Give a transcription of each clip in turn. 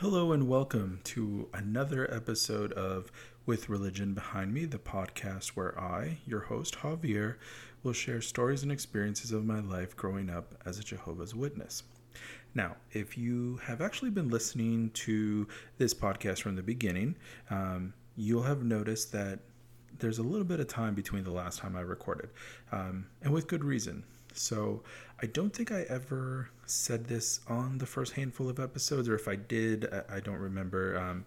Hello and welcome to another episode of With Religion Behind Me, the podcast where I, your host Javier, will share stories and experiences of my life growing up as a Jehovah's Witness. Now, if you have actually been listening to this podcast from the beginning, um, you'll have noticed that there's a little bit of time between the last time I recorded, um, and with good reason. So I don't think I ever said this on the first handful of episodes, or if I did, I don't remember. Um,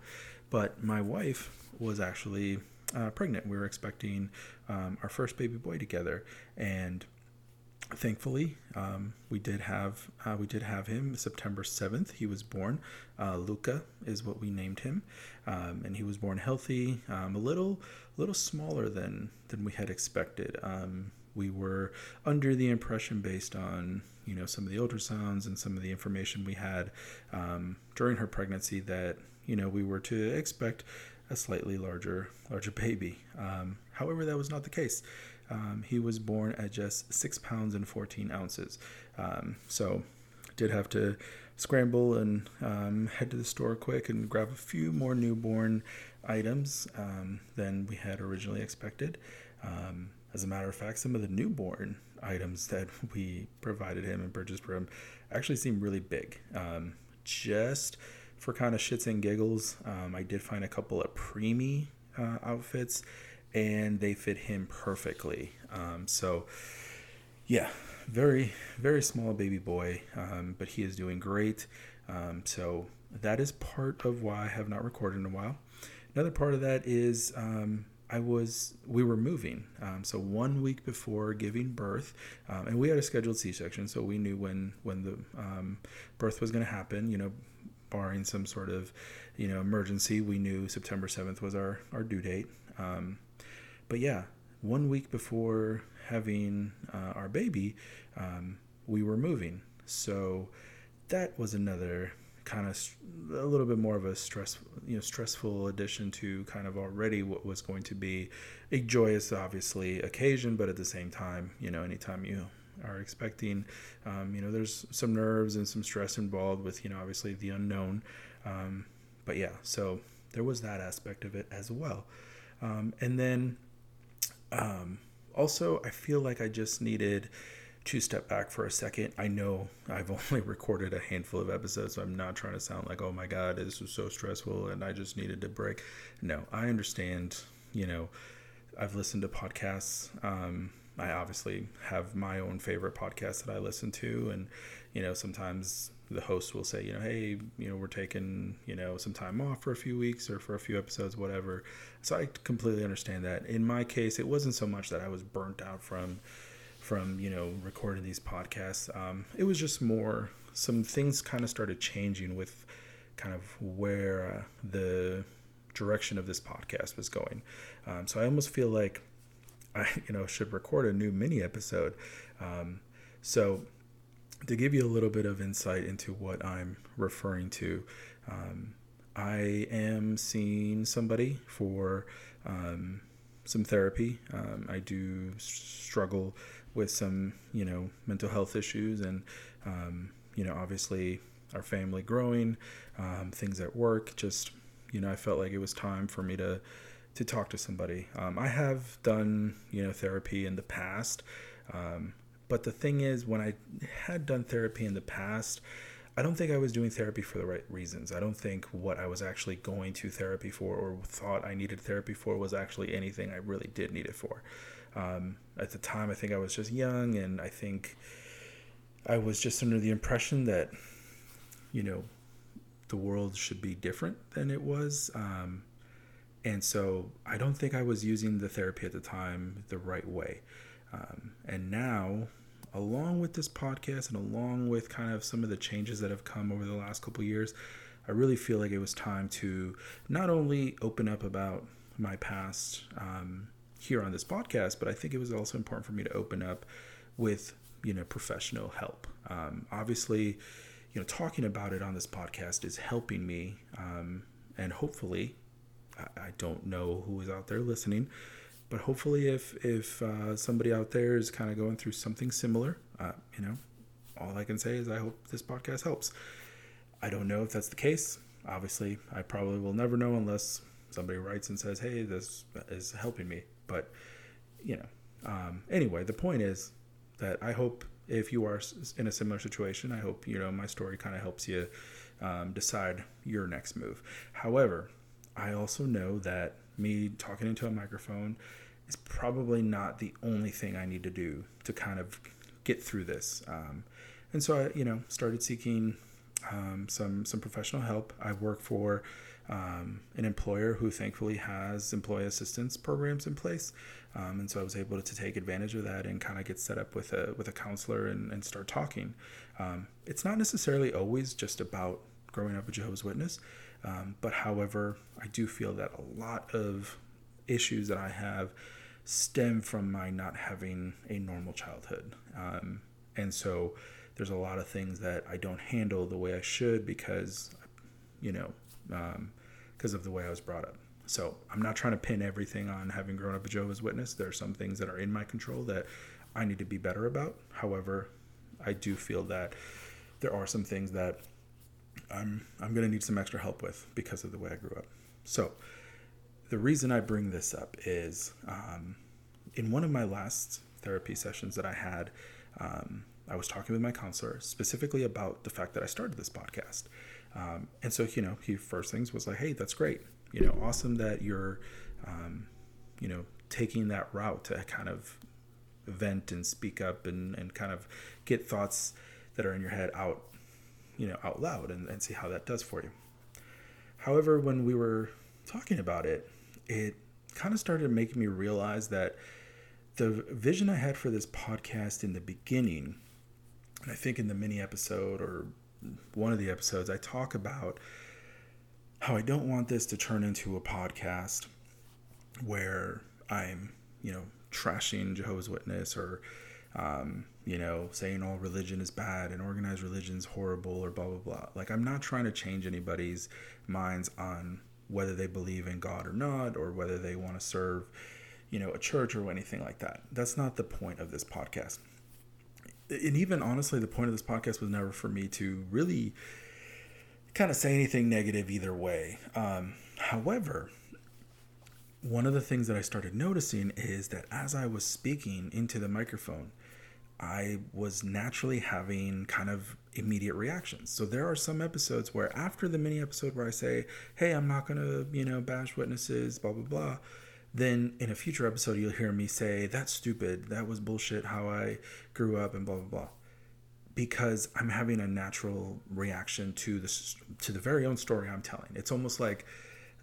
but my wife was actually uh, pregnant. We were expecting um, our first baby boy together, and thankfully um, we did have uh, we did have him September seventh. He was born. Uh, Luca is what we named him, um, and he was born healthy. Um, a little little smaller than than we had expected. We were under the impression based on you know some of the ultrasounds and some of the information we had um, during her pregnancy that you know we were to expect a slightly larger larger baby. Um, however that was not the case. Um, he was born at just six pounds and 14 ounces. Um, so did have to scramble and um, head to the store quick and grab a few more newborn items um, than we had originally expected. Um, as a matter of fact, some of the newborn items that we provided him and purchased for him actually seem really big. Um, just for kind of shits and giggles, um, I did find a couple of preemie uh, outfits, and they fit him perfectly. Um, so, yeah, very very small baby boy, um, but he is doing great. Um, so that is part of why I have not recorded in a while. Another part of that is um, I was we were moving. Um, so one week before giving birth, um, and we had a scheduled C-section, so we knew when when the um, birth was going to happen. You know, barring some sort of you know emergency, we knew September seventh was our our due date. Um, but yeah, one week before having uh, our baby, um, we were moving. So that was another kind of a little bit more of a stress you know stressful addition to kind of already what was going to be a joyous obviously occasion but at the same time you know anytime you are expecting um, you know there's some nerves and some stress involved with you know obviously the unknown. Um, but yeah so there was that aspect of it as well. Um, and then um, also i feel like i just needed to step back for a second. I know I've only recorded a handful of episodes, so I'm not trying to sound like, oh my God, this was so stressful and I just needed to break. No, I understand. You know, I've listened to podcasts. Um, I obviously have my own favorite podcasts that I listen to. And, you know, sometimes the host will say, you know, hey, you know, we're taking, you know, some time off for a few weeks or for a few episodes, whatever. So I completely understand that. In my case, it wasn't so much that I was burnt out from, from you know recording these podcasts. Um, it was just more some things kind of started changing with kind of where uh, the direction of this podcast was going. Um, so I almost feel like I you know should record a new mini episode. Um, so to give you a little bit of insight into what I'm referring to, um, I am seeing somebody for um, some therapy. Um, I do struggle with some you know mental health issues and um, you know obviously our family growing um, things at work just you know i felt like it was time for me to to talk to somebody um, i have done you know therapy in the past um, but the thing is when i had done therapy in the past I don't think I was doing therapy for the right reasons. I don't think what I was actually going to therapy for or thought I needed therapy for was actually anything I really did need it for. Um, at the time, I think I was just young, and I think I was just under the impression that, you know, the world should be different than it was. Um, and so I don't think I was using the therapy at the time the right way. Um, and now, along with this podcast and along with kind of some of the changes that have come over the last couple years, I really feel like it was time to not only open up about my past um, here on this podcast, but I think it was also important for me to open up with you know professional help. Um, obviously, you know talking about it on this podcast is helping me, um, and hopefully, I, I, don't know who is out there listening, but hopefully, if if uh, somebody out there is kind of going through something similar, uh, you know, all I can say is I hope this podcast helps. I don't know if that's the case. obviously, I probably will never know unless somebody writes and says, "Hey, this is helping me." But you know, um, anyway, the point is that I hope if you are in a similar situation, I hope you know my story kind of helps you um, decide your next move. However, I also know that me talking into a microphone is probably not the only thing I need to do to kind of get through this. Um, and so I, you know, started seeking um, some some professional help. I work for um, an employer who thankfully has employee assistance programs in place, um, and so I was able to take advantage of that and kind of get set up with a with a counselor and, and start talking. Um, it's not necessarily always just about growing up a Jehovah's Witness, um, but however, I do feel that a lot of issues that I have stem from my not having a normal childhood, um, and so there's a lot of things that I don't handle the way I should because, you know, because um, of the way I was brought up. So I'm not trying to pin everything on having grown up a Jehovah's Witness. There are some things that are in my control that I need to be better about. However, I do feel that there are some things that I'm I'm going to need some extra help with because of the way I grew up. So the reason I bring this up is um, in one of my last therapy sessions that I had, um, I was talking with my counselor specifically about the fact that I started this podcast. Um, and so, you know, he first things was like, hey, that's great. You know, awesome that you're, um, you know, taking that route to kind of vent and speak up and, and kind of get thoughts that are in your head out, you know, out loud and, and see how that does for you. However, when we were talking about it, it kind of started making me realize that the vision I had for this podcast in the beginning and I think in the mini episode or one of the episodes, I talk about how I don't want this to turn into a podcast where I'm, you know, trashing Jehovah's Witness or, um, you know, saying all religion is bad and organized religion is horrible or blah, blah, blah. Like, I'm not trying to change anybody's minds on whether they believe in God or not or whether they want to serve, you know, a church or anything like that. That's not the point of this podcast and even honestly, the point of this podcast was never for me to really kind of say anything negative either way. Um, however, one of the things that I started noticing is that as I was speaking into the microphone, I was naturally having kind of immediate reactions. So there are some episodes where after the mini episode where I say, "Hey, I'm not going to, you know, bash witnesses, blah blah blah," then in a future episode you'll hear me say that's stupid. That was bullshit how i grew up and blah blah blah. Because i'm having a natural reaction to this to the very own story i'm telling. It's almost like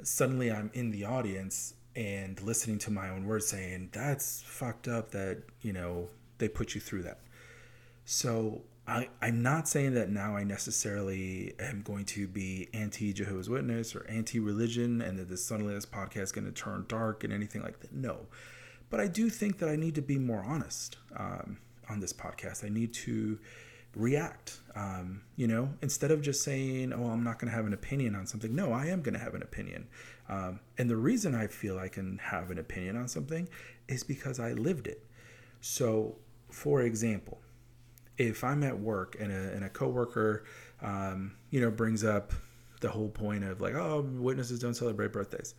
suddenly i'm in the audience and listening to my own words saying that's fucked up that you know they put you through that. So I, I'm not saying that now I necessarily am going to be anti Jehovah's Witness or anti religion and that this suddenly this podcast is going to turn dark and anything like that. No. But I do think that I need to be more honest um, on this podcast. I need to react. Um, you know, instead of just saying, oh, I'm not going to have an opinion on something. No, I am going to have an opinion. Um, and the reason I feel I can have an opinion on something is because I lived it. So, for example, if I'm at work and a, and a coworker, um, you know, brings up the whole point of like, oh, witnesses don't celebrate birthdays.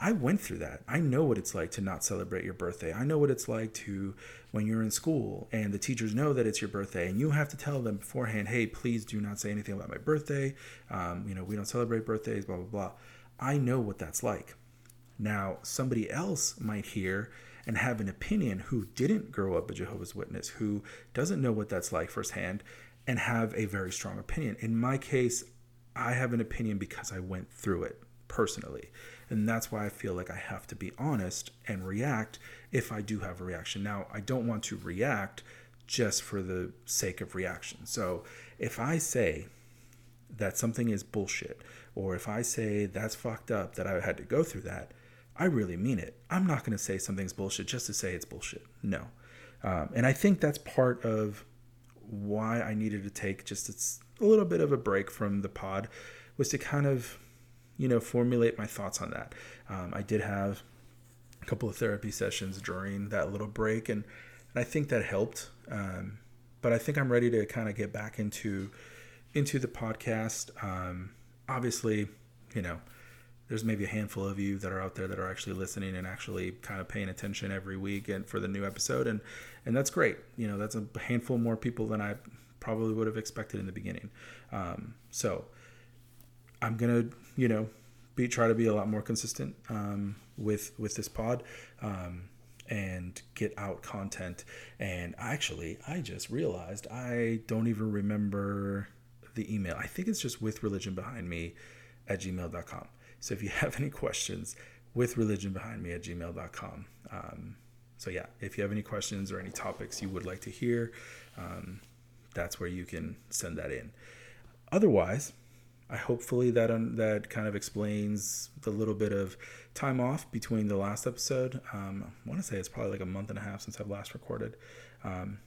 I went through that. I know what it's like to not celebrate your birthday. I know what it's like to when you're in school and the teachers know that it's your birthday and you have to tell them beforehand, hey, please do not say anything about my birthday. Um, you know, we don't celebrate birthdays, blah, blah, blah. I know what that's like. Now, somebody else might hear and have an opinion who didn't grow up a Jehovah's Witness, who doesn't know what that's like firsthand, and have a very strong opinion. In my case, I have an opinion because I went through it personally. And that's why I feel like I have to be honest and react if I do have a reaction. Now, I don't want to react just for the sake of reaction. So if I say that something is bullshit, or if I say that's fucked up that I had to go through that, I really mean it. I'm not going to say something's bullshit just to say it's bullshit. No. Um, and I think that's part of why I needed to take just a little bit of a break from the pod was to kind of, you know, formulate my thoughts on that. Um, I did have a couple of therapy sessions during that little break, and, and I think that helped. Um, but I think I'm ready to kind of get back into into the podcast. Um, obviously, you know, there's maybe a handful of you that are out there that are actually listening and actually kind of paying attention every week and for the new episode and and that's great. You know that's a handful more people than i probably would have expected in the beginning. Um, so i'm gonna you know be try to be a lot more consistent um, with with this pod um, and get out content. And actually i just realized i don't even remember the email. I think it's just with religion behind me at gmail.com so if you have any questions, with religion behind me at gmail.com. Um, so yeah, if you have any questions or any topics you would like to hear, um, that's where you can send that in. Otherwise, I hopefully that um, that kind of explains the little bit of time off between the last episode. Um, I want to say it's probably like a month and a half since I've last recorded. Um,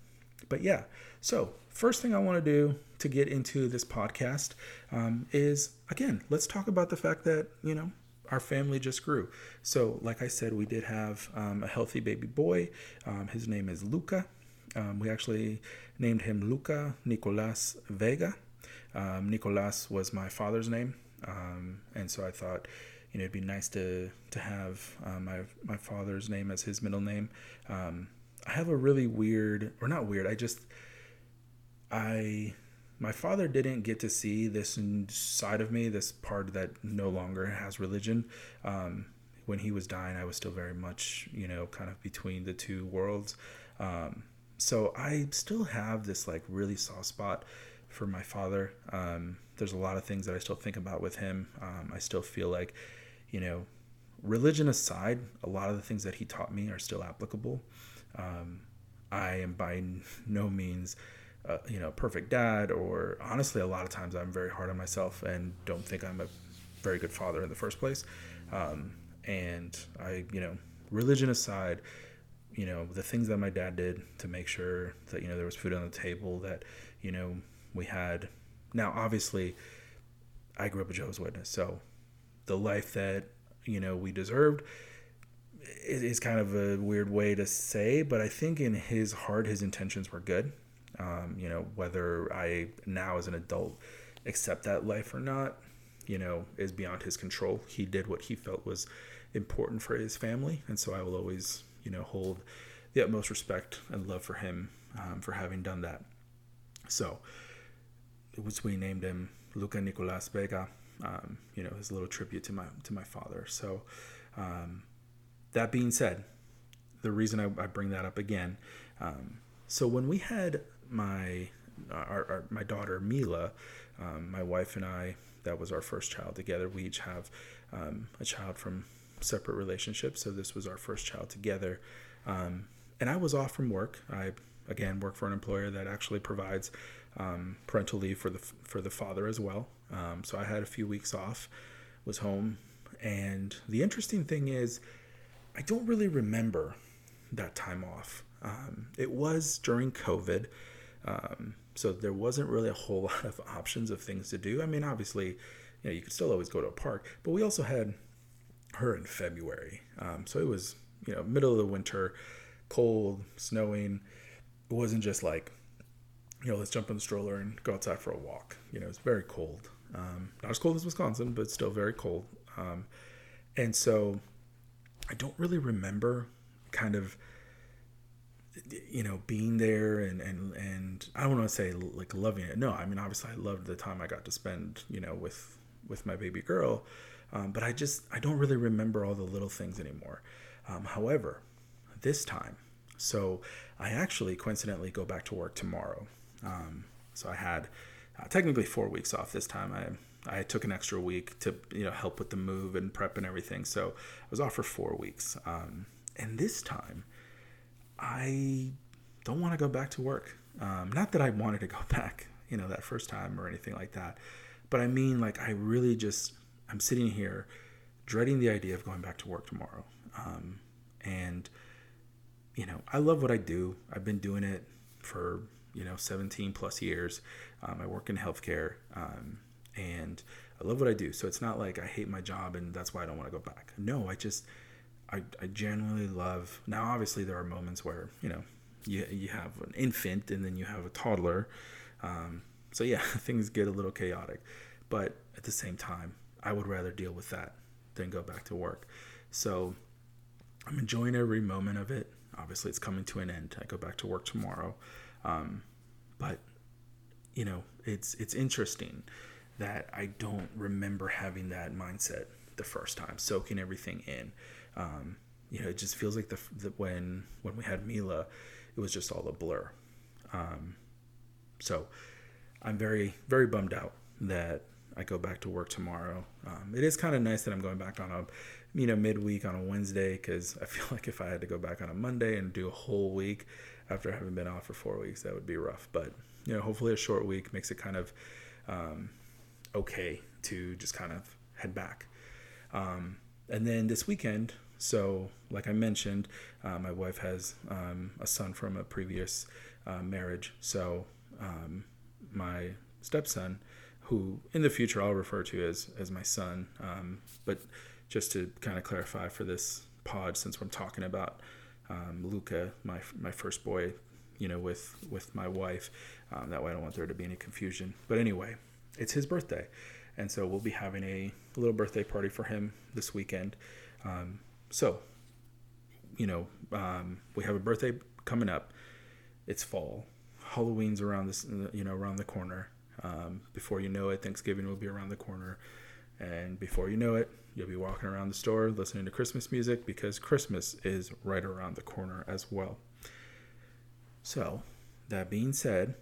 but yeah, so first thing I want to do to get into this podcast um, is again, let's talk about the fact that, you know, our family just grew. So, like I said, we did have um, a healthy baby boy. Um, his name is Luca. Um, we actually named him Luca Nicolas Vega. Um, Nicolas was my father's name, um, and so I thought, you know, it'd be nice to to have uh, my my father's name as his middle name. I have a really weird, or not weird. I just, I my father didn't get to see this side of me, this part that no longer has religion. Um, when he was dying, I was still very much, you know, kind of between the two worlds. Um, so I still have this like really soft spot for my father. Um, there's a lot of things that I still think about with him. Um, I still feel like, you know, religion aside, a lot of the things that he taught me are still applicable. Um, I am by no means uh, you know, perfect dad, or honestly, a lot of times I'm very hard on myself and don't think I'm a very good father in the first place. Um, and I, you know, religion aside, you know, the things that my dad did to make sure that, you know, there was food on the table, that, you know, we had. Now, obviously, I grew up a Jehovah's Witness, so the life that, you know, we deserved is kind of a weird way to say, but I think in his heart, his intentions were good. Um, you know, whether I now as an adult accept that life or not, you know, is beyond his control. He did what he felt was important for his family, and so I will always, you know, hold the utmost respect and love for him um, for having done that. So, was we named him Luca Nicolas Vega. Um, you know, his little tribute to my to my father. So, um, that being said, the reason I, I bring that up again. Um, so when we had my our, our, my daughter Mila, um, my wife and I, that was our first child together. We each have um, a child from separate relationships, so this was our first child together. Um, and I was off from work. I again work for an employer that actually provides um, parental leave for the for the father as well. Um, so I had a few weeks off, was home, and the interesting thing is, I don't really remember that time off. Um, it was during COVID. Um, so there wasn't really a whole lot of options of things to do. I mean, obviously, you know, you could still always go to a park, but we also had her in February. Um, so it was, you know, middle of the winter, cold, snowing. It wasn't just like, you know, let's jump in the stroller and go outside for a walk. You know, it's very cold. Um, not as cold as Wisconsin, but still very cold. Um, and so I don't really remember kind of you know being there and and and I don't want to say like loving it. No, I mean obviously I loved the time I got to spend you know with with my baby girl, um, but I just I don't really remember all the little things anymore. Um, however, this time, so I actually coincidentally go back to work tomorrow. Um, so I had uh, technically four weeks off this time. I I took an extra week to you know help with the move and prep and everything. So I was off for four weeks. Um, and this time I don't want to go back to work. Um, not that I wanted to go back, you know, that first time or anything like that. But I mean, like, I really just, I'm sitting here dreading the idea of going back to work tomorrow. Um, and, you know, I love what I do. I've been doing it for, you know, 17 plus years. Um, I work in healthcare um, and I love what I do. So it's not like I hate my job and that's why I don't want to go back. No, I just, I, I genuinely love. Now, obviously, there are moments where you know you you have an infant and then you have a toddler. Um, so yeah, things get a little chaotic. but at the same time, I would rather deal with that than go back to work. So I'm enjoying every moment of it. Obviously, it's coming to an end. I go back to work tomorrow, um, but you know, it's it's interesting that I don't remember having that mindset the first time, soaking everything in. Um, you know, it just feels like the, the, when when we had Mila, it was just all a blur. Um, so I'm very very bummed out that I go back to work tomorrow. Um, it is kind of nice that I'm going back on a you know midweek on a Wednesday because I feel like if I had to go back on a Monday and do a whole week after having been off for four weeks, that would be rough. But you know, hopefully a short week makes it kind of um, okay to just kind of head back. Um, and then this weekend, so like I mentioned, uh, my wife has um, a son from a previous uh, marriage. So um, my stepson, who in the future I'll refer to as as my son, um, but just to kind of clarify for this pod, since we're talking about um, Luca, my my first boy, you know, with with my wife. Um, that way, I don't want there to be any confusion. But anyway, it's his birthday, and so we'll be having a little birthday party for him this weekend. Um, so, you know, um, we have a birthday coming up. It's fall. Halloween's around this, you know, around the corner. Um, before you know it, Thanksgiving will be around the corner, and before you know it, you'll be walking around the store listening to Christmas music because Christmas is right around the corner as well. So, that being said,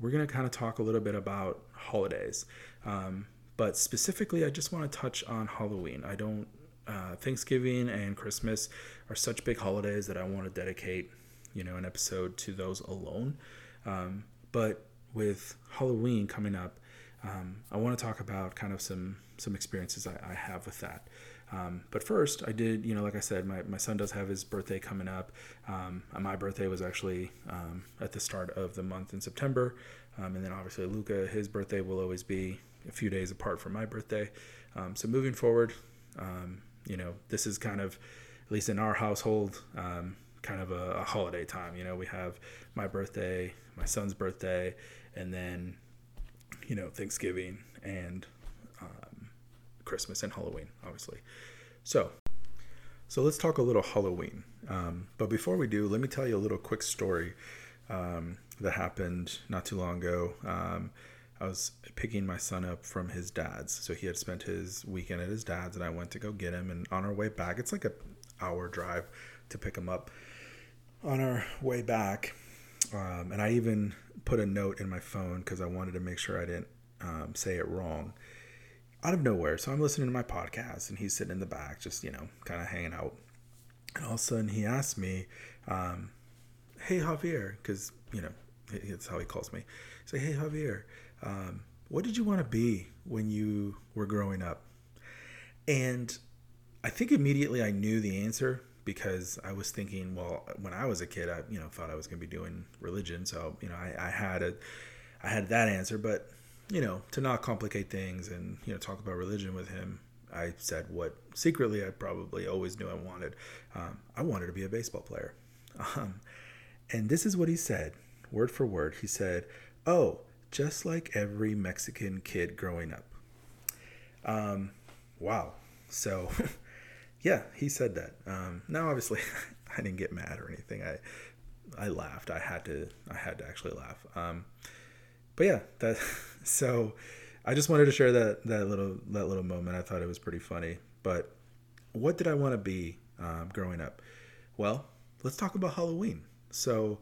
we're going to kind of talk a little bit about holidays. Um, but specifically, I just want to touch on Halloween. I don't, uh, Thanksgiving and Christmas are such big holidays that I want to dedicate, you know, an episode to those alone. Um, but with Halloween coming up, um, I want to talk about kind of some some experiences I, I have with that. Um, but first, I did, you know, like I said, my, my son does have his birthday coming up. Um, my birthday was actually um, at the start of the month in September. Um, and then obviously, Luca, his birthday will always be a few days apart from my birthday. Um, so moving forward, um, you know, this is kind of, at least in our household, kind of a, a, holiday time. You know, we have my birthday, my son's birthday, and then, you know, Thanksgiving and Christmas and Halloween, obviously. So, so let's talk a little Halloween. Um, but before we do, let me tell you a little quick story um, that happened not too long ago. Um, I was picking my son up from his dad's, so he had spent his weekend at his dad's, and I went to go get him. And on our way back, it's like a hour drive to pick him up. On our way back, um, and I even put a note in my phone because I wanted to make sure I didn't um, say it wrong out of nowhere. So I'm listening to my podcast and he's sitting in the back, just, you know, kind of hanging out. And all of a sudden he asked me, um, Hey, Javier, because, you know, it's how he calls me. Say, Hey, Javier, um, what did you want to be when you were growing up? And I think immediately I knew the answer because I was thinking, well, when I was a kid, I, you know, thought I was going to be doing religion. So, you know, I, I had a, I had that answer, but you know, to not complicate things and, you know, talk about religion with him, I said what secretly I probably always knew I wanted. Um, I wanted to be a baseball player. Um, and this is what he said, word for word. He said, Oh, just like every Mexican kid growing up. Um, wow. So, yeah, he said that. Um, now, obviously, I didn't get mad or anything. I, I laughed. I had to. I had to actually laugh. Um, but yeah, that so I just wanted to share that that little that little moment. I thought it was pretty funny. But what did I want to be um, growing up? Well, let's talk about Halloween. So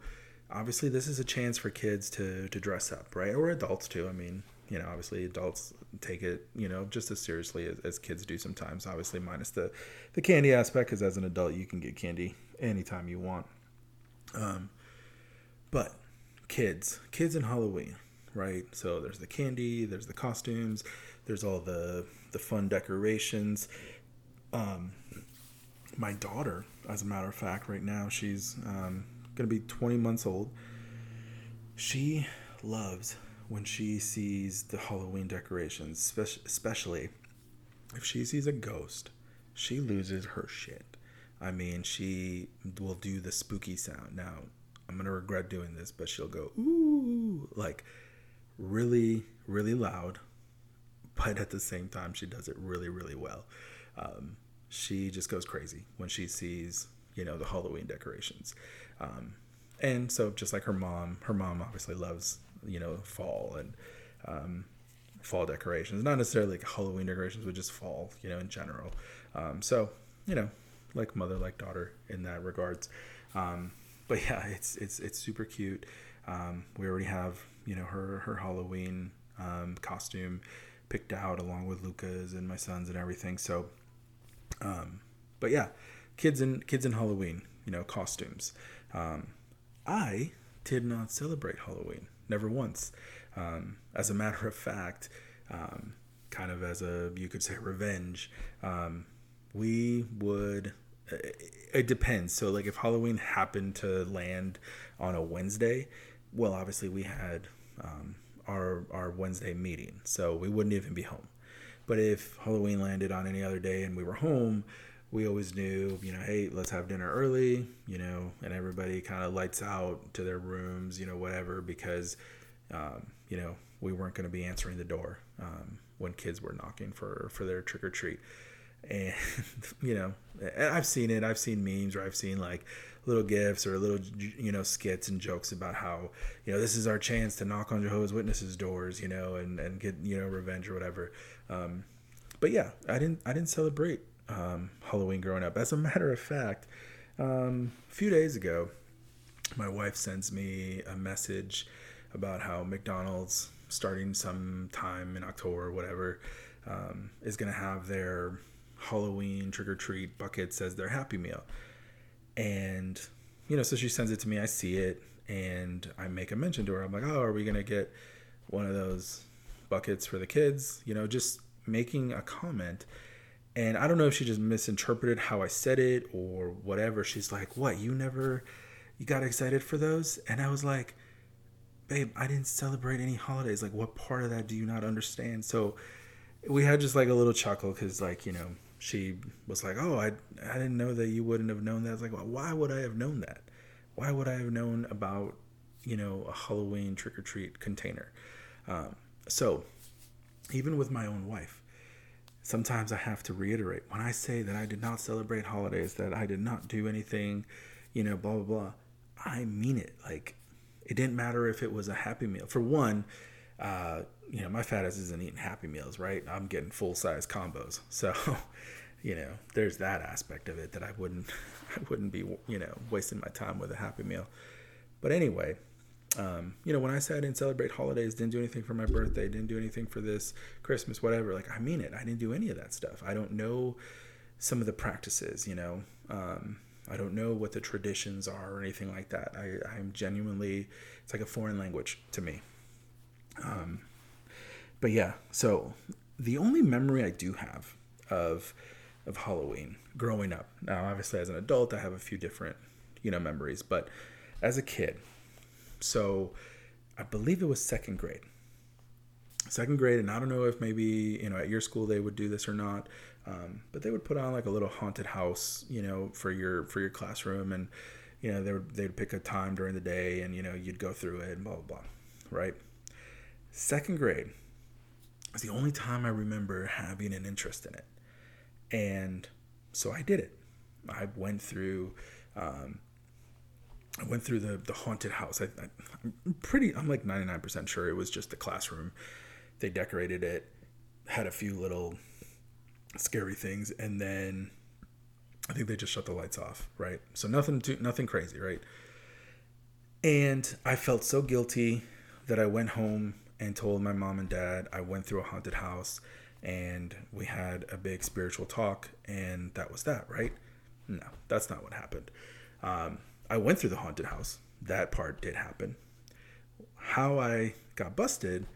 obviously, this is a chance for kids to to dress up, right? Or adults too. I mean, you know, obviously adults take it, you know, just as seriously as, as kids do sometimes. Obviously, minus the the candy aspect, because as an adult, you can get candy anytime you want. Um, but kids, kids in Halloween right? So there's the candy, there's the costumes, there's all the the fun decorations. Um, my daughter, as a matter of fact, right now she's um, gonna be 20 months old. She loves when she sees the Halloween decorations, especially if she sees a ghost. She loses her shit. I mean, she will do the spooky sound. Now, I'm gonna regret doing this, but she'll go ooh like really, really loud, but at the same time, she does it really, really well. Um, she just goes crazy when she sees, you know, the Halloween decorations. Um, and so, just like her mom, her mom obviously loves, you know, fall and um, fall decorations. Not necessarily like Halloween decorations, but just fall, you know, in general. Um, so, you know, like mother, like daughter in that regards. Um, but yeah, it's it's it's super cute. Um, we already have you know her her Halloween um, costume picked out along with Luca's and my son's and everything. So, um, but yeah, kids and kids in Halloween, you know, costumes. Um, I did not celebrate Halloween, never once. Um, as a matter of fact, um, kind of as a you could say revenge, um, we would. It depends. So, like, if Halloween happened to land on a Wednesday, well, obviously we had um, our our Wednesday meeting, so we wouldn't even be home. But if Halloween landed on any other day and we were home, we always knew, you know, hey, let's have dinner early, you know, and everybody kind of lights out to their rooms, you know, whatever, because, um, you know, we weren't going to be answering the door um, when kids were knocking for for their trick or treat. And you know, I've seen it. I've seen memes, or I've seen like little gifts or little you know skits and jokes about how you know this is our chance to knock on Jehovah's Witnesses doors, you know, and and get you know revenge or whatever. Um, but yeah, I didn't I didn't celebrate um, Halloween growing up. As a matter of fact, um, a few days ago, my wife sends me a message about how McDonald's starting sometime in October or whatever um, is going to have their Halloween trick or treat buckets as their Happy Meal. And, you know, so she sends it to me. I see it and I make a mention to her. I'm like, oh, are we going to get one of those buckets for the kids? You know, just making a comment. And I don't know if she just misinterpreted how I said it or whatever. She's like, what? You never, you got excited for those? And I was like, babe, I didn't celebrate any holidays. Like, what part of that do you not understand? So we had just like a little chuckle because, like, you know, she was like, "Oh, I I didn't know that you wouldn't have known that." I was like, well, "Why would I have known that? Why would I have known about you know a Halloween trick or treat container?" Um, so, even with my own wife, sometimes I have to reiterate when I say that I did not celebrate holidays, that I did not do anything, you know, blah blah blah. I mean it. Like, it didn't matter if it was a Happy Meal. For one, uh, you know, my fat ass isn't eating Happy Meals, right? I'm getting full size combos. So, you know, there's that aspect of it that I wouldn't, I wouldn't be, you know, wasting my time with a Happy Meal. But anyway, um, you know, when I say I didn't celebrate holidays, didn't do anything for my birthday, didn't do anything for this Christmas, whatever, like I mean it. I didn't do any of that stuff. I don't know some of the practices, you know. Um, I don't know what the traditions are or anything like that. I, I'm genuinely, it's like a foreign language to me. Um, but yeah, so the only memory I do have of of Halloween growing up. Now, obviously, as an adult, I have a few different you know memories, but as a kid, so I believe it was second grade. Second grade, and I don't know if maybe you know at your school they would do this or not, um, but they would put on like a little haunted house, you know, for your for your classroom, and you know they would they'd pick a time during the day, and you know you'd go through it and blah blah blah, right? Second grade was the only time I remember having an interest in it. And so I did it. I went through, um, I went through the, the haunted house. I, I'm pretty, I'm like 99% sure it was just the classroom. They decorated it, had a few little scary things, and then I think they just shut the lights off, right? So nothing too, nothing crazy, right? And I felt so guilty that I went home and told my mom and dad I went through a haunted house and we had a big spiritual talk, and that was that, right? No, that's not what happened. Um, I went through the haunted house. That part did happen. How I got busted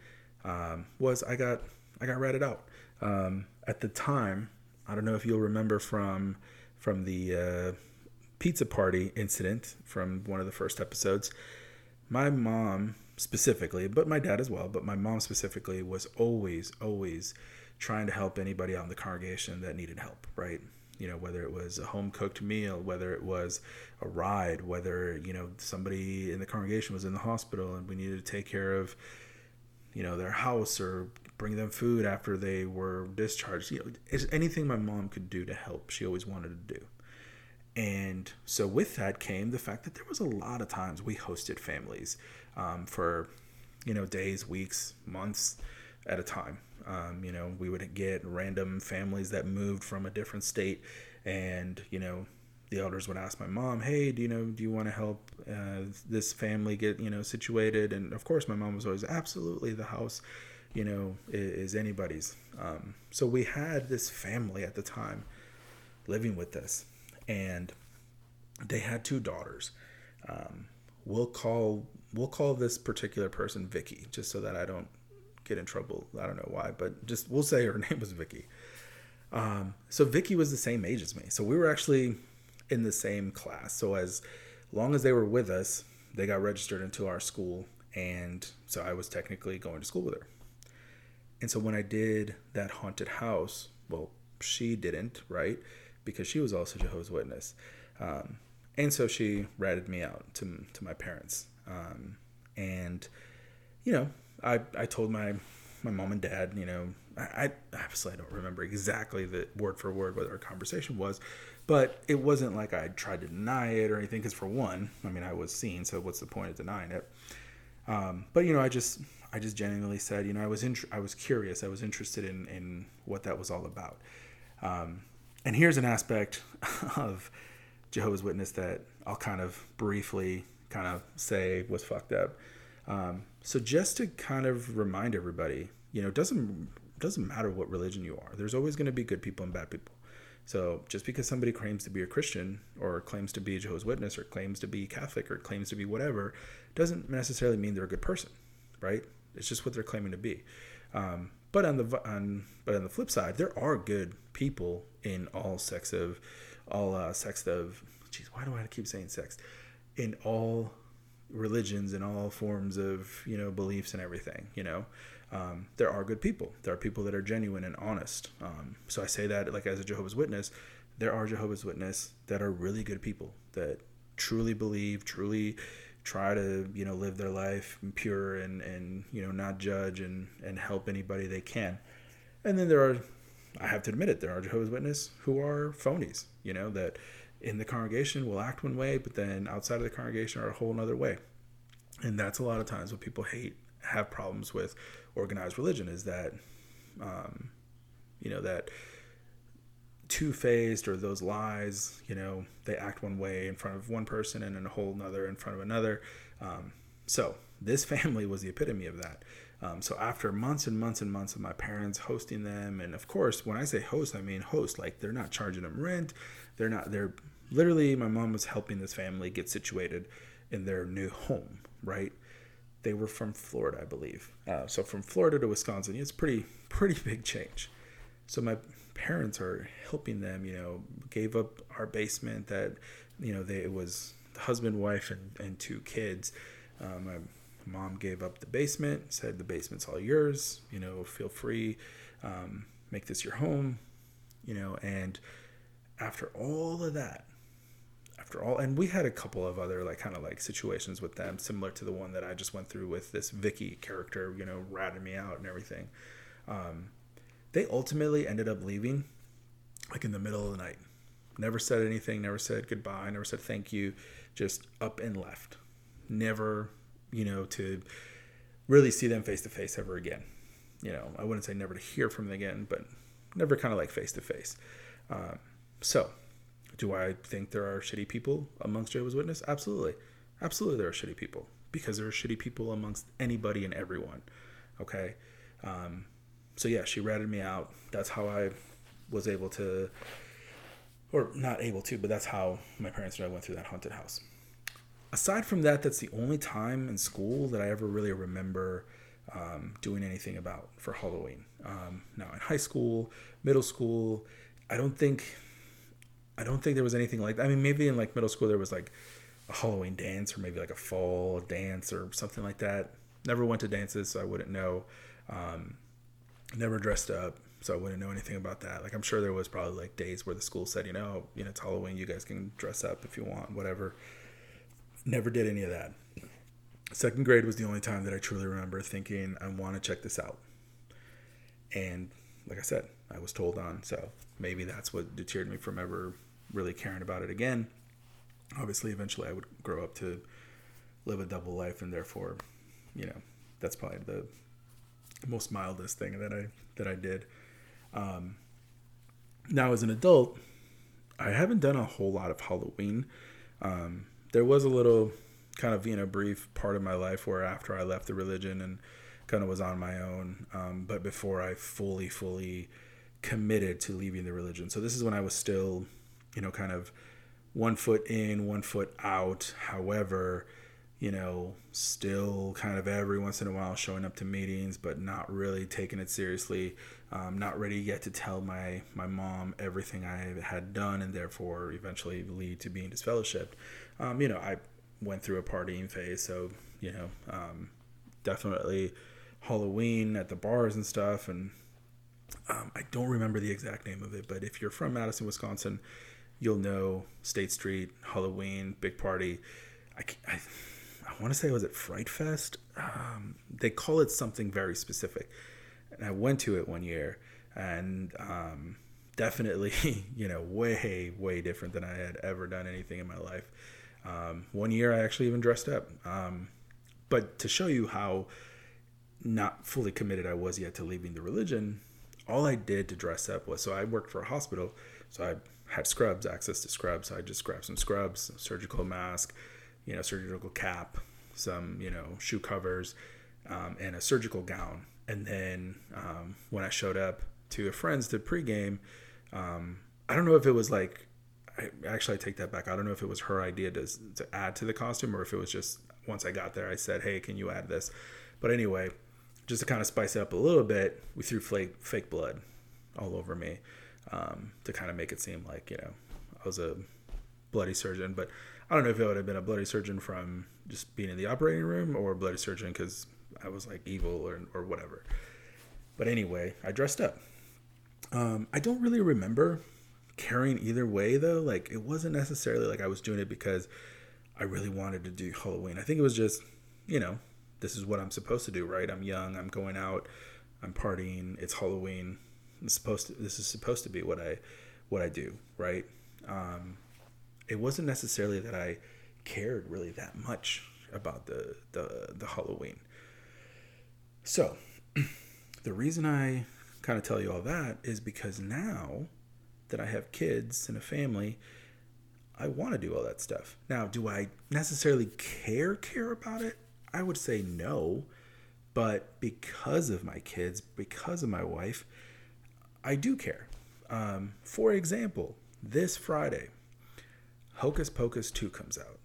um, was I got I got ratted out. Um, at the time, I don't know if you'll remember from from the uh, pizza party incident from one of the first episodes. My mom specifically, but my dad as well, but my mom specifically was always, always trying to help anybody out in the congregation that needed help, right? You know, whether it was a home cooked meal, whether it was a ride, whether, you know, somebody in the congregation was in the hospital and we needed to take care of, you know, their house or bring them food after they were discharged. You know, anything my mom could do to help, she always wanted to do. And so with that came the fact that there was a lot of times we hosted families um, for, you know, days, weeks, months at a time. Um, you know, we would get random families that moved from a different state, and you know, the elders would ask my mom, "Hey, do you know, do you want to help uh, this family get you know situated?" And of course, my mom was always absolutely the house, you know, is, is anybody's. Um, so we had this family at the time living with us, and they had two daughters. Um, we'll call we'll call this particular person Vicky, just so that I don't get in trouble. I don't know why, but just we'll say her name was Vicky. Um, so Vicky was the same age as me, so we were actually in the same class. So as long as they were with us, they got registered into our school, and so I was technically going to school with her. And so when I did that haunted house, well, she didn't, right? Because she was also Jehovah's Witness. Um, and so she ratted me out to, to my parents. Um, and, you know, I, I told my, my mom and dad, you know, I, obviously I don't remember exactly the word for word what our conversation was, but it wasn't like I tried to deny it or anything. Because for one, I mean, I was seen, so what's the point of denying it? Um, but you know, I just I just genuinely said, you know, I was in, I was curious, I was interested in in what that was all about. Um, and here's an aspect of Jehovah's Witness that I'll kind of briefly kind of say was fucked up. Um, so just to kind of remind everybody, you know, it doesn't doesn't matter what religion you are. There's always going to be good people and bad people. So just because somebody claims to be a Christian or claims to be a Jehovah's Witness or claims to be Catholic or claims to be whatever doesn't necessarily mean they're a good person, right? It's just what they're claiming to be. Um, but on the on but on the flip side, there are good people in all sex of all uh, sex of. Jeez, why do I keep saying sex? In all religions and all forms of you know beliefs and everything. You know, um, there are good people. There are people that are genuine and honest. Um, so I say that like as a Jehovah's Witness, there are Jehovah's Witness that are really good people that truly believe, truly try to you know live their life pure and and you know not judge and and help anybody they can. And then there are, I have to admit it, there are Jehovah's Witness who are phonies. You know that in the congregation will act one way, but then outside of the congregation are a whole other way. And that's a lot of times what people hate, have problems with organized religion is that, um, you know, that two faced or those lies, you know, they act one way in front of one person and in a whole another in front of another. Um, so this family was the epitome of that. Um, so after months and months and months of my parents hosting them, and of course, when I say host, I mean host. Like they're not charging them rent. They're not. They're literally. My mom was helping this family get situated in their new home. Right they were from Florida, I believe. Uh, so from Florida to Wisconsin, it's pretty pretty big change. So my parents are helping them. You know, gave up our basement that you know they it was husband, wife, and and two kids. Um, my mom gave up the basement, said the basement's all yours. You know, feel free, um, make this your home. You know, and after all of that, after all. And we had a couple of other like kind of like situations with them, similar to the one that I just went through with this Vicky character, you know, ratting me out and everything. Um, they ultimately ended up leaving like in the middle of the night. Never said anything, never said goodbye, never said thank you, just up and left. Never, you know, to really see them face to face ever again. You know, I wouldn't say never to hear from them again, but never kind of like face to face. So do I think there are shitty people amongst Jehovah's Witnesses? Absolutely. Absolutely, there are shitty people because there are shitty people amongst anybody and everyone. Okay. Um, so, yeah, she ratted me out. That's how I was able to, or not able to, but that's how my parents and I went through that haunted house. Aside from that, that's the only time in school that I ever really remember um, doing anything about for Halloween. Um, now, in high school, middle school, I don't think I don't think there was anything like that. I mean, maybe in like middle school there was like a Halloween dance or maybe like a fall dance or something like that. Never went to dances, so I wouldn't know. Um, never dressed up, so I wouldn't know anything about that. Like I'm sure there was probably like days where the school said, you know, you know, it's Halloween, you guys can dress up if you want, whatever. Never did any of that. Second grade was the only time that I truly remember thinking, I want to check this out. And like I said, I was told on. So maybe that's what deterred me from ever really caring about it again. Obviously, eventually I would grow up to live a double life, and therefore, you know, that's probably the most mildest thing that I that I did. Um, now, as an adult, I haven't done a whole lot of Halloween. Um, there was a little kind of you know brief part of my life where after I left the religion and kind of was on my own, um, but before I fully fully committed to leaving the religion. So this is when I was still, you know, kind of one foot in, one foot out. However, you know, still kind of every once in a while showing up to meetings, but not really taking it seriously. Um, not ready yet to tell my my mom everything I had done, and therefore eventually lead to being disfellowshipped. Um, you know, I went through a partying phase, so you know, um, definitely Halloween at the bars and stuff, and um, I don't remember the exact name of it, but if you're from Madison, Wisconsin, you'll know State Street, Halloween, big party. I, I, I want to say, was it Fright Fest? Um, they call it something very specific. And I went to it one year and um, definitely, you know, way, way different than I had ever done anything in my life. Um, one year I actually even dressed up. Um, but to show you how not fully committed I was yet to leaving the religion, all I did to dress up was so I worked for a hospital, so I had scrubs, access to scrubs. So I just grabbed some scrubs, surgical mask, you know, surgical cap, some you know shoe covers, um, and a surgical gown. And then um, when I showed up to a friend's to pregame, um, I don't know if it was like, I, actually I take that back. I don't know if it was her idea to to add to the costume or if it was just once I got there I said, hey, can you add this? But anyway, just to kind of spice it up a little bit, we threw fake, fake blood all over me um, to kind of make it seem like, you know, I was a bloody surgeon. But I don't know if it would have been a bloody surgeon from just being in the operating room or a bloody surgeon because I was like evil or, or whatever. But anyway, I dressed up. Um, I don't really remember caring either way though. Like it wasn't necessarily like I was doing it because I really wanted to do Halloween. I think it was just, you know, this is what I'm supposed to do, right? I'm young, I'm going out, I'm partying, it's Halloween. It's supposed to, this is supposed to be what I what I do, right? Um, it wasn't necessarily that I cared really that much about the the, the Halloween. So, the reason I kind of tell you all that is because now that I have kids and a family, I want to do all that stuff. Now, do I necessarily care care about it? I would say no, but because of my kids, because of my wife, I do care. Um, for example, this Friday, Hocus Pocus 2 comes out.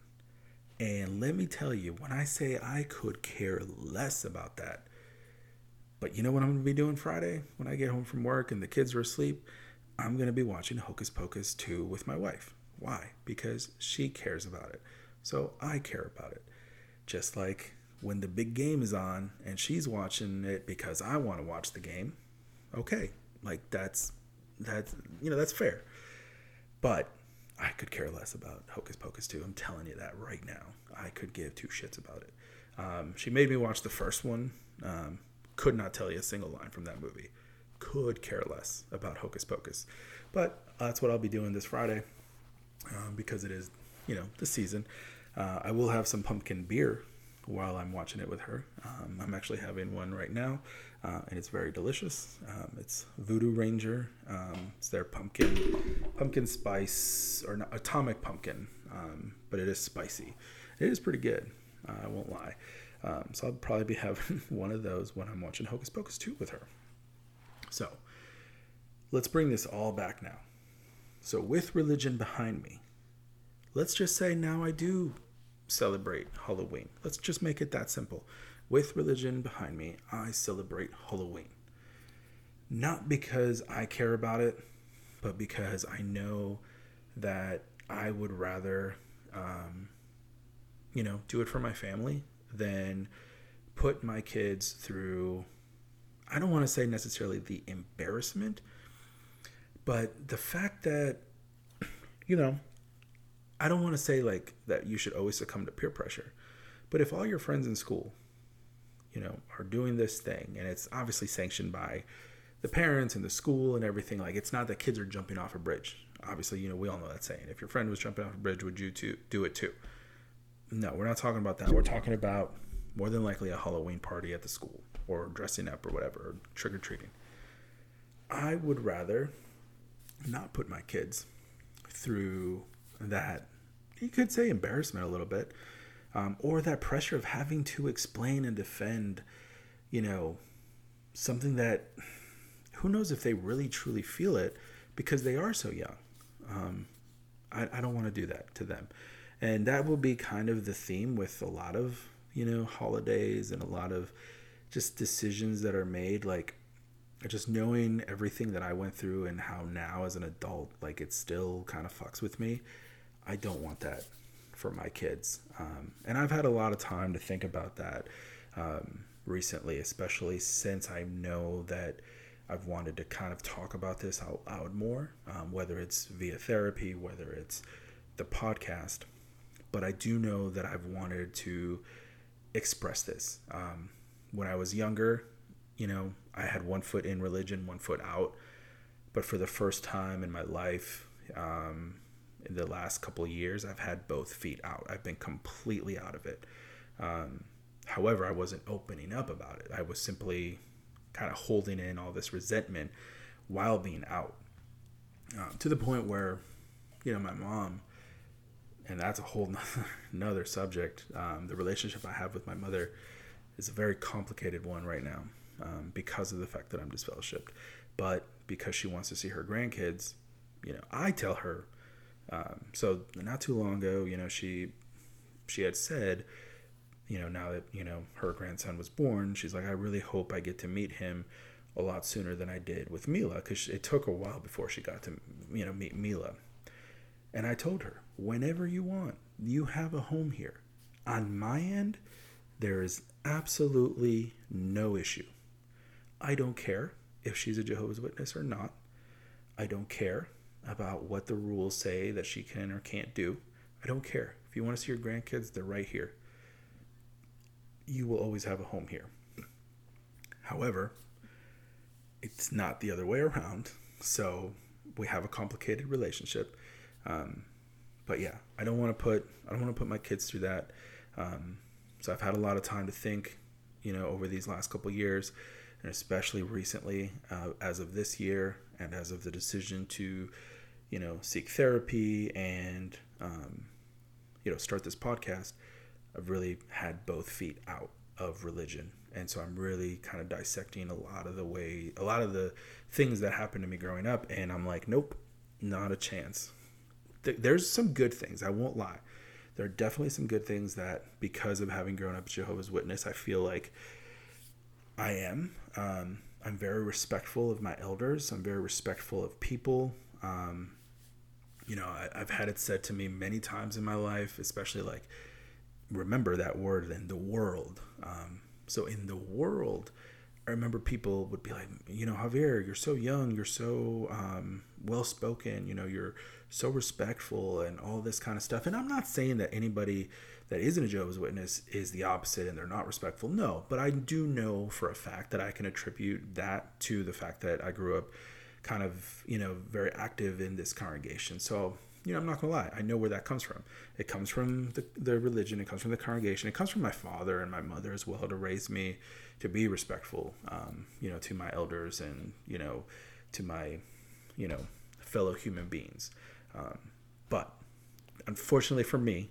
And let me tell you, when I say I could care less about that, but you know what I'm going to be doing Friday when I get home from work and the kids are asleep? I'm going to be watching Hocus Pocus 2 with my wife. Why? Because she cares about it. So I care about it. Just like when the big game is on and she's watching it because I want to watch the game, okay, like that's that's you know that's fair. But I could care less about Hocus Pocus 2. I'm telling you that right now. I could give two shits about it. Um, she made me watch the first one. Um, could not tell you a single line from that movie. Could care less about Hocus Pocus. But that's what I'll be doing this Friday um, because it is, you know, the season. Uh, I will have some pumpkin beer while I'm watching it with her. Um, I'm actually having one right now, uh, and it's very delicious. Um, it's Voodoo Ranger. Um, it's their pumpkin, pumpkin spice or not, atomic pumpkin, um, but it is spicy. It is pretty good. Uh, I won't lie. Um, so I'll probably be having one of those when I'm watching Hocus Pocus 2 with her. So let's bring this all back now. So with religion behind me, let's just say now I do celebrate Halloween. Let's just make it that simple. With religion behind me, I celebrate Halloween. Not because I care about it, but because I know that I would rather, um, you know, do it for my family than put my kids through, I don't want to say necessarily the embarrassment, but the fact that, you know, I don't want to say like that you should always succumb to peer pressure, but if all your friends in school, you know, are doing this thing and it's obviously sanctioned by the parents and the school and everything. Like it's not that kids are jumping off a bridge. Obviously, you know we all know that saying. If your friend was jumping off a bridge, would you too do it too? No, we're not talking about that. We're talking about more than likely a Halloween party at the school or dressing up or whatever, or trick or treating. I would rather not put my kids through that, you could say embarrassment a little bit, um, or that pressure of having to explain and defend, you know, something that who knows if they really truly feel it because they are so young. Um, I, I don't want to do that to them. And that will be kind of the theme with a lot of, you know, holidays and a lot of just decisions that are made. Like, just knowing everything that I went through and how now as an adult, like it still kind of fucks with me. I don't want that for my kids. Um, and I've had a lot of time to think about that um, recently, especially since I know that I've wanted to kind of talk about this out loud more, um, whether it's via therapy, whether it's the podcast. But I do know that I've wanted to express this. Um, when I was younger, you know, I had one foot in religion, one foot out. But for the first time in my life, um, in the last couple years, I've had both feet out. I've been completely out of it. Um, however, I wasn't opening up about it. I was simply kind of holding in all this resentment while being out um, to the point where, you know, my mom, and that's a whole nother subject. Um, the relationship I have with my mother is a very complicated one right now um, because of the fact that I'm disfellowshipped. But because she wants to see her grandkids, you know, I tell her. Um, so not too long ago, you know, she she had said, you know, now that you know her grandson was born, she's like, I really hope I get to meet him a lot sooner than I did with Mila because it took a while before she got to you know meet Mila. And I told her, whenever you want, you have a home here. On my end, there is absolutely no issue. I don't care if she's a Jehovah's Witness or not. I don't care about what the rules say that she can or can't do. I don't care. If you want to see your grandkids, they're right here. You will always have a home here. However, it's not the other way around. So we have a complicated relationship. Um, but yeah, I don't want to put I don't want to put my kids through that. Um, so I've had a lot of time to think, you know, over these last couple years and especially recently, uh, as of this year, and as of the decision to, you know, seek therapy and, um, you know, start this podcast, I've really had both feet out of religion. And so I'm really kind of dissecting a lot of the way, a lot of the things that happened to me growing up. And I'm like, nope, not a chance. There's some good things, I won't lie. There are definitely some good things that, because of having grown up Jehovah's Witness, I feel like I am. Um, I'm very respectful of my elders. I'm very respectful of people. Um, you know, I, have had it said to me many times in my life, especially like, remember that word in the world. Um, so in the world, I remember people would be like, you know, Javier, you're so young, you're so um, well spoken, you know, you're so respectful and all this kind of stuff. And I'm not saying that anybody that isn't a Jehovah's Witness is the opposite and they're not respectful. No, but I do know for a fact that I can attribute that to the fact that I grew up kind of, you know, very active in this congregation. So, you know, I'm not gonna lie, I know where that comes from. It comes from the, the religion, it comes from the congregation, it comes from my father and my mother as well to raise me to be respectful, um, you know, to my elders and, you know, to my, you know, fellow human beings. Um, but unfortunately for me,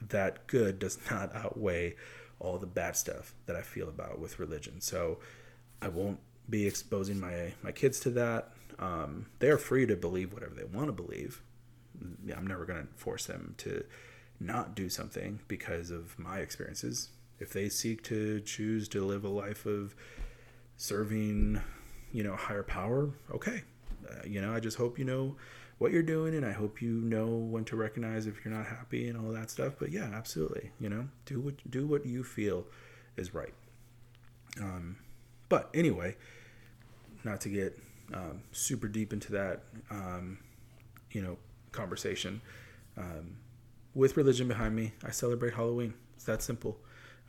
that good does not outweigh all the bad stuff that I feel about with religion. So I won't be exposing my my kids to that. Um, they are free to believe whatever they want to believe. I'm never going to force them to not do something because of my experiences. If they seek to choose to live a life of serving, you know, higher power, okay. Uh, you know, I just hope you know what you're doing and I hope you know when to recognize if you're not happy and all that stuff. But yeah, absolutely. You know, do what do what you feel is right. Um, but anyway, not to get um, super deep into that, um, you know, conversation. Um, with religion behind me, I celebrate Halloween. It's that simple.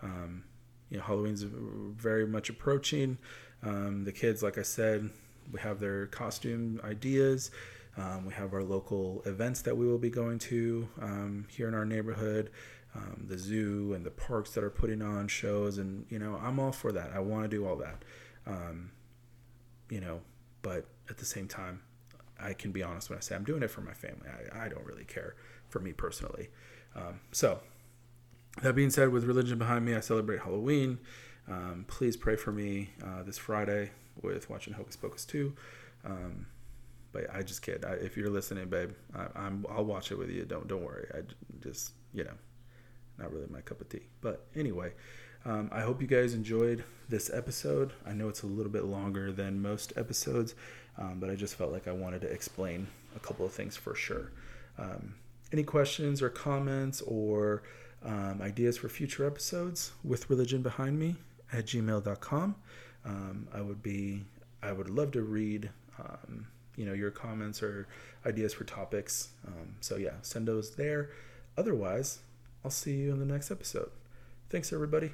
Um, you know, Halloween's very much approaching. Um, the kids, like I said, we have their costume ideas. Um, we have our local events that we will be going to here in our neighborhood, um, the zoo and the parks that are putting on shows. And, you know, I'm all for that. I want to do all that. Um, you know, but at the same time, I can be honest when I say I'm doing it for my family. I, I don't really care for me personally. Um, so, that being said, with religion behind me, I celebrate Halloween. Um, please pray for me uh, this Friday with watching Hocus Pocus 2. Um, but I just kid. I, if you're listening, babe, I, am I'll watch it with you. Don't don't worry. I just you know, not really my cup of tea. But anyway, um, I hope you guys enjoyed this episode. I know it's a little bit longer than most episodes, um, but I just felt like I wanted to explain a couple of things for sure. Um, any questions or comments or um, ideas for future episodes with religion behind me at gmail.com. Um, I would be, I would love to read, um, you know, your comments or ideas for topics. So yeah, send those there. Otherwise, I'll see you in the next episode. Thanks, everybody.